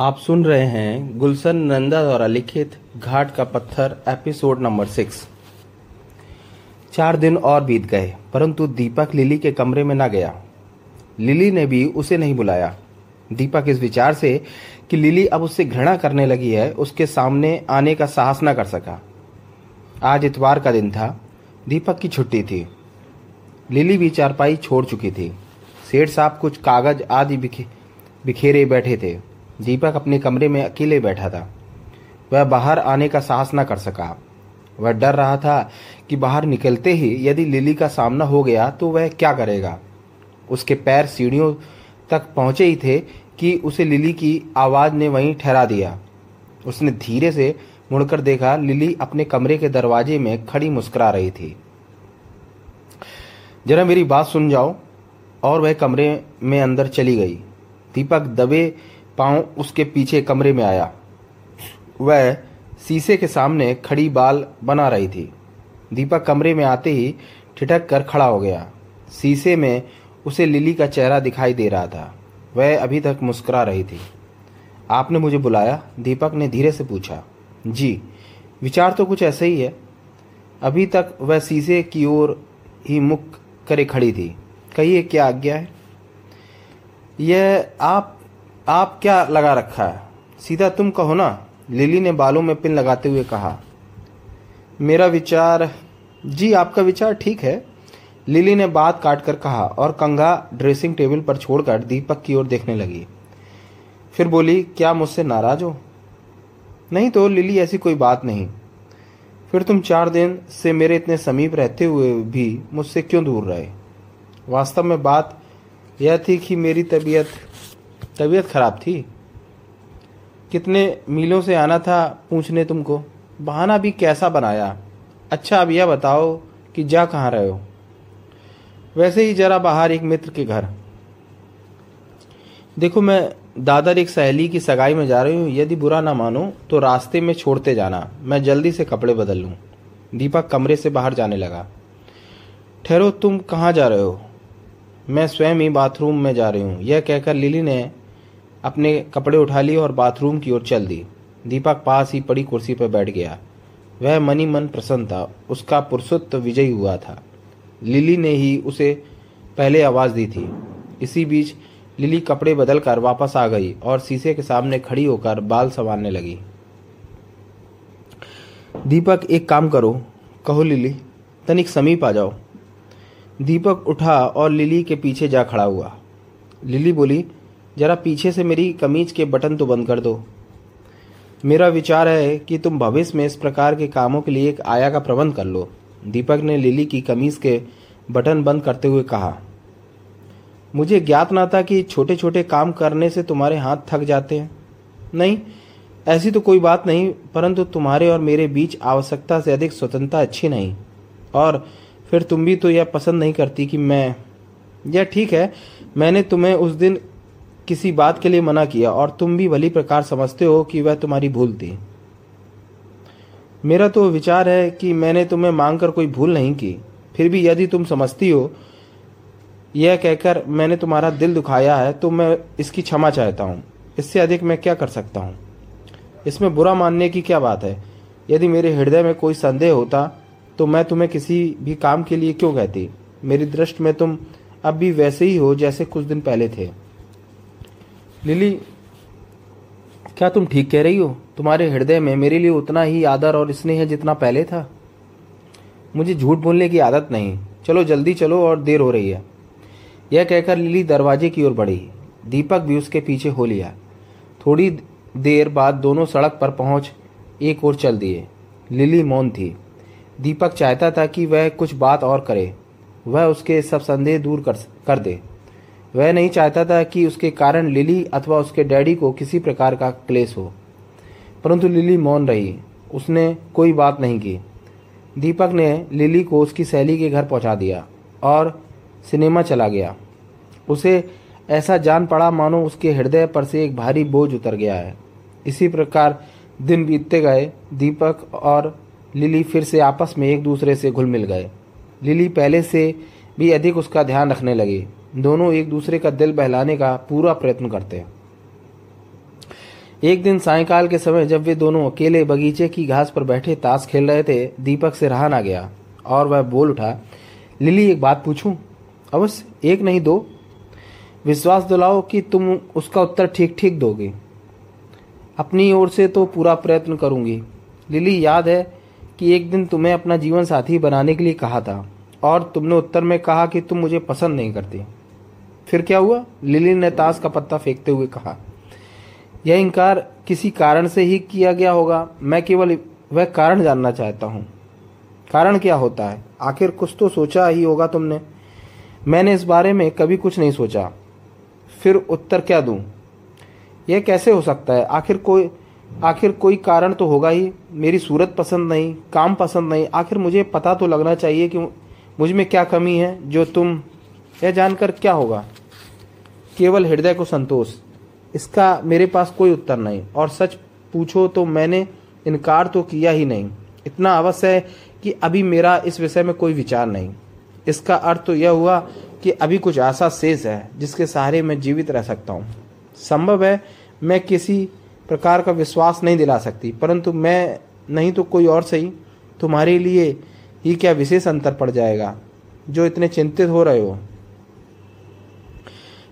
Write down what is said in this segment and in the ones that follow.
आप सुन रहे हैं गुलशन नंदा द्वारा लिखित घाट का पत्थर, एपिसोड नंबर सिक्स। चार दिन और बीत गए, परंतु दीपक लिली के कमरे में ना गया। लिली ने भी उसे नहीं बुलाया। दीपक इस विचार से कि लिली अब उससे घृणा करने लगी है, उसके सामने आने का साहस ना कर सका। आज इतवार का दिन था, दीपक की छुट्टी थी। लिली भी चारपाई छोड़ चुकी थी। सेठ साहब कुछ कागज़ आदि बिखे बिखेरे बैठे थे। दीपक अपने कमरे में अकेले बैठा था। वह बाहर आने का साहस न कर सका। वह डर रहा था कि बाहर निकलते ही यदि लिली का सामना हो गया तो वह क्या करेगा। उसके पैर सीढ़ियों तक पहुँचे ही थे कि उसे लिली की आवाज़ ने वहीं ठहरा दिया। उसने धीरे से मुड़कर देखा लिली अपने कमरे के दरवाजे में खड़ी मुस्कुरा रही थी। जरा मेरी बात सुन जाओ, और वह कमरे में अंदर चली गई। दीपक दबे पाँव उसके पीछे कमरे में आया। वह शीशे के सामने खड़ी बाल बना रही थी। दीपक कमरे में आते ही ठिठक कर खड़ा हो गया। शीशे में उसे लिली का चेहरा दिखाई दे रहा था। वह अभी तक मुस्कुरा रही थी। आपने मुझे बुलाया? दीपक ने धीरे से पूछा। जी, विचार तो कुछ ऐसे ही है। अभी तक वह शीशे की ओर ही मुख करे खड़ी थी। कहिए, क्या आज्ञा है? यह आप आप क्या लगा रखा है? सीधा तुम कहो ना। लिली ने बालों में पिन लगाते हुए कहा, मेरा विचार, जी आपका विचार ठीक है। लिली ने बात काट कर कहा और कंगा ड्रेसिंग टेबल पर छोड़कर दीपक की ओर देखने लगी। फिर बोली, क्या मुझसे नाराज़ हो? नहीं तो लिली, ऐसी कोई बात नहीं। फिर तुम चार दिन से मेरे इतने समीप रहते हुए भी मुझसे क्यों दूर रहे? वास्तव में बात यह थी कि मेरी तबीयत तबीयत खराब थी। कितने मीलों से आना था पूछने तुमको? बहाना भी कैसा बनाया? अच्छा अब यह बताओ कि जा कहाँ रहे हो? वैसे ही जरा बाहर एक मित्र के घर। देखो, मैं दादर एक सहेली की सगाई में जा रही हूँ। यदि बुरा ना मानो तो रास्ते में छोड़ते जाना। मैं जल्दी से कपड़े बदल लूँ। दीपक कमरे से बाहर जाने लगा। ठहरो, तुम कहाँ जा रहे हो? मैं स्वयं ही बाथरूम में जा रही हूँ। यह कहकर लिली ने अपने कपड़े उठा लिए और बाथरूम की ओर चल दी। दीपक पास ही पड़ी कुर्सी पर बैठ गया। वह मनी मन प्रसन्न था। उसका पुरुषत्व विजयी हुआ था। लिली ने ही उसे पहले आवाज़ दी थी। इसी बीच लिली कपड़े बदलकर वापस आ गई और शीशे के सामने खड़ी होकर बाल संवारने लगी। दीपक, एक काम करो। कहो लिली, तनिक समीप आ जाओ। दीपक उठा और लिली के पीछे जा खड़ा हुआ। लिली बोली, जरा पीछे से मेरी कमीज के बटन तो बंद कर दो। मेरा विचार है कि तुम भविष्य में इस प्रकार के कामों के लिए एक आया का प्रबंध कर लो। दीपक ने लिली की कमीज के बटन बंद करते हुए कहा, मुझे ज्ञात ना था कि छोटे छोटे काम करने से तुम्हारे हाथ थक जाते हैं। नहीं, ऐसी तो कोई बात नहीं, परंतु तुम्हारे और मेरे बीच आवश्यकता से अधिक स्वतंत्रता अच्छी नहीं। और फिर तुम भी तो यह पसंद नहीं करती कि मैं, यह ठीक है, मैंने तुम्हें उस दिन किसी बात के लिए मना किया और तुम भी भली प्रकार समझते हो कि वह तुम्हारी भूल थी। मेरा तो विचार है कि मैंने तुम्हें मांगकर कोई भूल नहीं की। फिर भी यदि तुम समझती हो, यह कहकर मैंने तुम्हारा दिल दुखाया है तो मैं इसकी क्षमा चाहता हूँ। इससे अधिक मैं क्या कर सकता हूँ? इसमें बुरा मानने की क्या बात है? यदि मेरे हृदय में कोई संदेह होता तो मैं तुम्हें किसी भी काम के लिए क्यों कहती? मेरी दृष्टि में तुम अब भी वैसे ही हो जैसे कुछ दिन पहले थे। लिली, क्या तुम ठीक कह रही हो? तुम्हारे हृदय में मेरे लिए उतना ही आदर और स्नेह है जितना पहले था। मुझे झूठ बोलने की आदत नहीं। चलो, जल्दी चलो और देर हो रही है। यह कहकर लिली दरवाजे की ओर बढ़ी। दीपक भी उसके पीछे हो लिया। थोड़ी देर बाद दोनों सड़क पर पहुँच एक ओर चल दिए। लिली मौन थी। दीपक चाहता था कि वह कुछ बात और करे। वह उसके सब संदेह दूर कर कर दे। वह नहीं चाहता था कि उसके कारण लिली अथवा उसके डैडी को किसी प्रकार का क्लेश हो। परंतु लिली मौन रही। उसने कोई बात नहीं की। दीपक ने लिली को उसकी सहेली के घर पहुँचा दिया और सिनेमा चला गया। उसे ऐसा जान पड़ा मानो उसके हृदय पर से एक भारी बोझ उतर गया है। इसी प्रकार दिन बीतते गए। दीपक और लिली फिर से आपस में एक दूसरे से घुल मिल गए। लिली पहले से भी अधिक उसका ध्यान रखने लगी। दोनों एक दूसरे का दिल बहलाने का पूरा प्रयत्न करते। एक दिन सायकाल के समय जब वे दोनों अकेले बगीचे की घास पर बैठे ताश खेल रहे थे, दीपक से रहा ना गया और वह बोल उठा, लिली, एक बात पूछूँ? अवश्य, एक नहीं दो। विश्वास दिलाओ कि तुम उसका उत्तर ठीक ठीक दोगे। अपनी ओर से तो पूरा प्रयत्न करूँगी। लिली, याद है कि एक दिन तुम्हें अपना जीवन साथी बनाने के लिए कहा था, और तुमने उत्तर में कहा कि तुम मुझे पसंद नहीं करते। फिर क्या हुआ? लिली ने ताश का पत्ता फेंकते हुए कहा, यह इनकार किसी कारण से ही किया गया होगा। मैं केवल वह कारण जानना चाहता हूँ। कारण क्या होता है? आखिर कुछ तो सोचा ही होगा तुमने। मैंने इस बारे में कभी कुछ नहीं सोचा। फिर उत्तर क्या दूँ? यह कैसे हो सकता है? आखिर कोई आखिर कोई कारण तो होगा ही। मेरी सूरत पसंद नहीं, काम पसंद नहीं। आखिर मुझे पता तो लगना चाहिए कि मुझमें क्या कमी है, जो तुम, यह जानकर क्या होगा? केवल हृदय को संतोष। इसका मेरे पास कोई उत्तर नहीं। और सच पूछो तो मैंने इनकार तो किया ही नहीं। इतना अवश्य है कि अभी मेरा इस विषय में कोई विचार नहीं। इसका अर्थ तो यह हुआ कि अभी कुछ आशा शेष है, जिसके सहारे मैं जीवित रह सकता हूँ। संभव है मैं किसी प्रकार का विश्वास नहीं दिला सकती। परंतु मैं, नहीं तो कोई और सही। तुम्हारे लिए ही क्या विशेष अंतर पड़ जाएगा, जो इतने चिंतित हो रहे हो?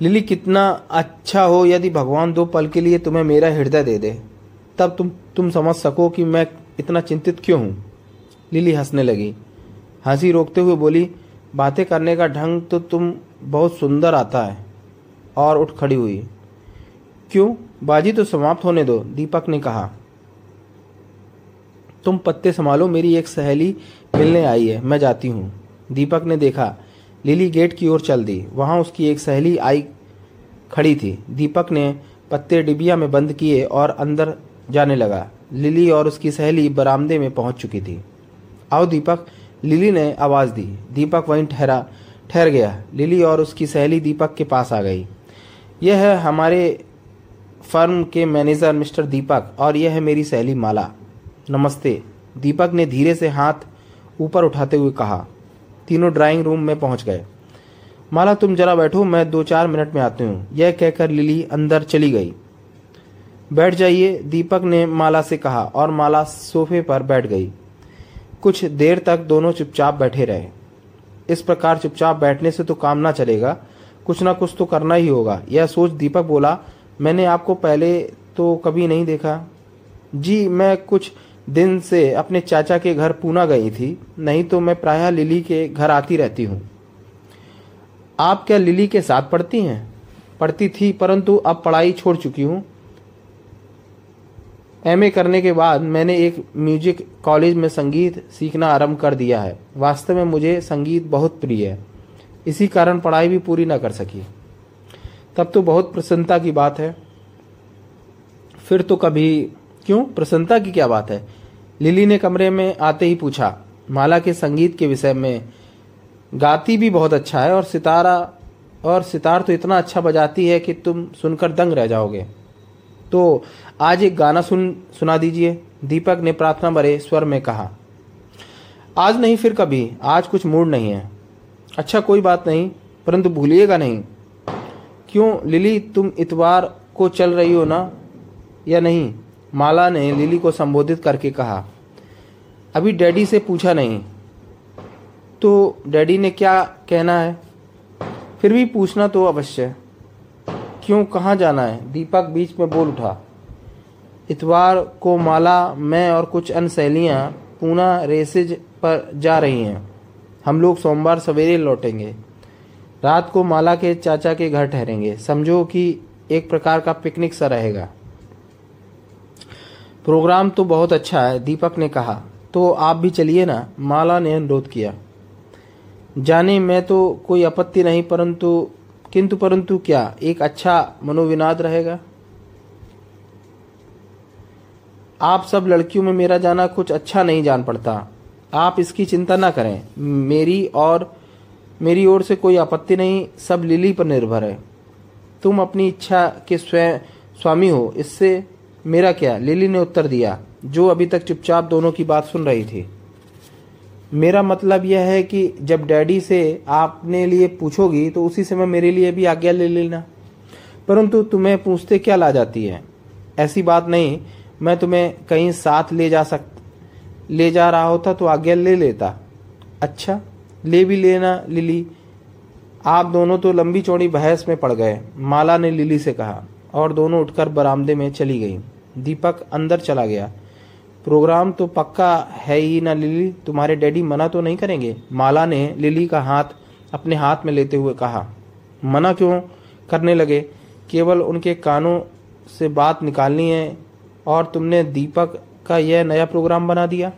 लिली, कितना अच्छा हो यदि भगवान दो पल के लिए तुम्हें मेरा हृदय दे दे। तब तुम तुम समझ सको कि मैं इतना चिंतित क्यों हूँ? लिली हंसने लगी। हँसी रोकते हुए बोली, बातें करने का ढंग तो तुम बहुत सुंदर आता है। और उठ खड़ी हुई। क्यों? बाजी तो समाप्त होने दो, दीपक ने कहा। तुम पत्ते संभालो, मेरी एक सहेली मिलने आई है, मैं जाती हूँ। दीपक ने देखा, लिली गेट की ओर चल दी। वहाँ उसकी एक सहेली आई, खड़ी थी। दीपक ने पत्ते डिबिया में बंद किए और अंदर जाने लगा। लिली और उसकी सहेली बरामदे में पहुँच चुकी थी। आओ दीपक, लिली ने आवाज़ दी। दीपक वहीं ठहरा, ठहर गया। लिली और उसकी सहेली दीपक के पास आ गई। यह है हमारे फर्म के मैनेजर मिस्टर दीपक, और यह है मेरी सहेली माला। नमस्ते। दीपक ने धीरे से हाथ ऊपर उठाते हुए कहा, तीनों ड्राइंग रूम में पहुँच गए। माला, तुम जरा बैठो, मैं दो चार मिनट में आती हूँ। यह कहकर लिली अंदर चली गई। बैठ जाइए, दीपक ने माला से कहा, और माला सोफे पर बैठ गई। कुछ देर तक दोनों चुपचाप बैठे रहे। इस प्रकार चुपचाप बैठने से तो काम ना चलेगा, कुछ ना कुछ तो करना ही होगा। यह सोच दीपक बोला मैंने आपको पहले तो कभी नहीं देखा। जी, मैं कुछ दिन से अपने चाचा के घर पूना गई थी, नहीं तो मैं प्रायः लिली के घर आती रहती हूँ। आप क्या लिली के साथ पढ़ती हैं? पढ़ती थी, परंतु अब पढ़ाई छोड़ चुकी हूँ। एमए करने के बाद मैंने एक म्यूज़िक कॉलेज में संगीत सीखना आरंभ कर दिया है। वास्तव में मुझे संगीत बहुत प्रिय है। इसी कारण पढ़ाई भी पूरी ना कर सकी। तब तो बहुत प्रसन्नता की बात है। फिर तो कभी, क्यों? प्रसन्नता की क्या बात है? लिली ने कमरे में आते ही पूछा, माला के संगीत के विषय में गाती भी बहुत अच्छा है और सितारा, और सितार तो इतना अच्छा बजाती है कि तुम सुनकर दंग रह जाओगे। तो आज एक गाना सुन, सुना दीजिए। दीपक ने प्रार्थना भरे स्वर में कहा, आज नहीं, फिर कभी। आज कुछ मूड नहीं है। अच्छा कोई बात नहीं, परंतु भूलिएगा नहीं। क्यों, लिली, तुम इतवार को चल रही हो ना? या नहीं? माला ने लिली को संबोधित करके कहा, अभी डैडी से पूछा नहीं। तो डैडी ने क्या कहना है? फिर भी पूछना तो अवश्य। क्यों, कहाँ जाना है? दीपक बीच में बोल उठा, इतवार को माला, मैं और कुछ अन्य सहेलियाँ पूना रेसेज पर जा रही हैं। हम लोग सोमवार सवेरे लौटेंगे। रात को माला के चाचा के घर ठहरेंगे। समझो कि एक प्रकार का पिकनिक सा रहेगा। प्रोग्राम तो बहुत अच्छा है, दीपक ने कहा। तो आप भी चलिए ना, माला ने अनुरोध किया। जाने, में तो कोई आपत्ति नहीं, परंतु, किंतु परंतु क्या, एक अच्छा मनोविनाद रहेगा? आप सब लड़कियों में मेरा जाना कुछ अच्छा नहीं जान पड़ता। आप इसकी चिंता ना करें। मेरी और मेरी ओर से कोई आपत्ति नहीं, सब लिली पर निर्भर है। तुम अपनी इच्छा के स्वयं स्वामी हो, इससे मेरा क्या? लिली ने उत्तर दिया, जो अभी तक चुपचाप दोनों की बात सुन रही थी। मेरा मतलब यह है कि जब डैडी से आपने लिए पूछोगी तो उसी समय मेरे लिए भी आज्ञा ले लेना। परंतु तुम्हें पूछते क्या ला जाती है? ऐसी बात नहीं, मैं तुम्हें कहीं साथ ले जा सक, ले जा रहा होता तो आज्ञा ले लेता। अच्छा ले भी लेना, लिली। आप दोनों तो लंबी चौड़ी बहस में पड़ गए, माला ने लिली से कहा, और दोनों उठकर बरामदे में चली गई। दीपक अंदर चला गया। प्रोग्राम तो पक्का है ही ना, लिली? तुम्हारे डैडी मना तो नहीं करेंगे? माला ने लिली का हाथ अपने हाथ में लेते हुए कहा। मना क्यों करने लगे? केवल उनके कानों से बात निकालनी है, और तुमने दीपक का यह नया प्रोग्राम बना दिया?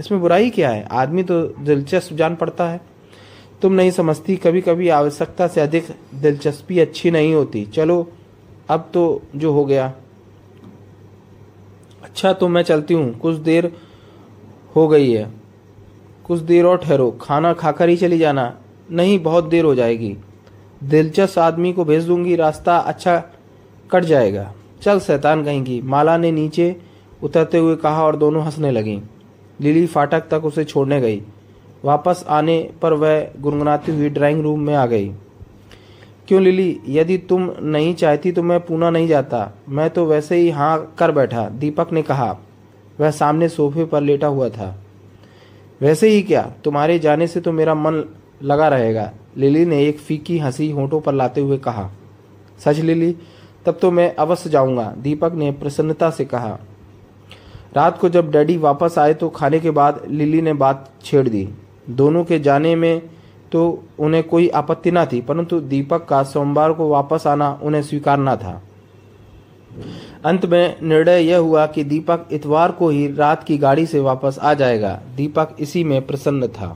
इसमें बुराई क्या है? आदमी तो दिलचस्प जान पड़ता है। तुम नहीं समझती कभी कभी आवश्यकता से अधिक दिलचस्पी अच्छी नहीं होती। चलो, अब तो जो हो गया। अच्छा तो मैं चलती हूँ। कुछ देर हो गई है। कुछ देर और ठहरो। खाना खाकर ही चली जाना। नहीं, बहुत देर हो जाएगी। दिलचस्प आदमी को भेज दूँगी। रास्ता अच्छा कट जाएगा। चल, शैतान कहेंगी। माला ने नीचे उतरते हुए कहा और दोनों हंसने लगीं। लिली फाटक तक उसे छोड़ने गई। वापस आने पर वह गुनगुनाती हुई ड्राइंग रूम में आ गई। क्यों लिली, यदि तुम नहीं चाहती तो मैं पूना नहीं जाता। मैं तो वैसे ही हाँ कर बैठा, दीपक ने कहा। वह सामने सोफे पर लेटा हुआ था। वैसे ही क्या, तुम्हारे जाने से तो मेरा मन लगा रहेगा, लिली ने एक फीकी हँसी होठों पर लाते हुए कहा। सच लिली, तब तो मैं अवश्य जाऊँगा, दीपक ने प्रसन्नता से कहा। रात को जब डैडी वापस आए तो खाने के बाद लिली ने बात छेड़ दी। दोनों के जाने में तो उन्हें कोई आपत्ति ना थी, परंतु दीपक का सोमवार को वापस आना उन्हें स्वीकारना था। अंत में निर्णय यह हुआ कि दीपक इतवार को ही रात की गाड़ी से वापस आ जाएगा। दीपक इसी में प्रसन्न था।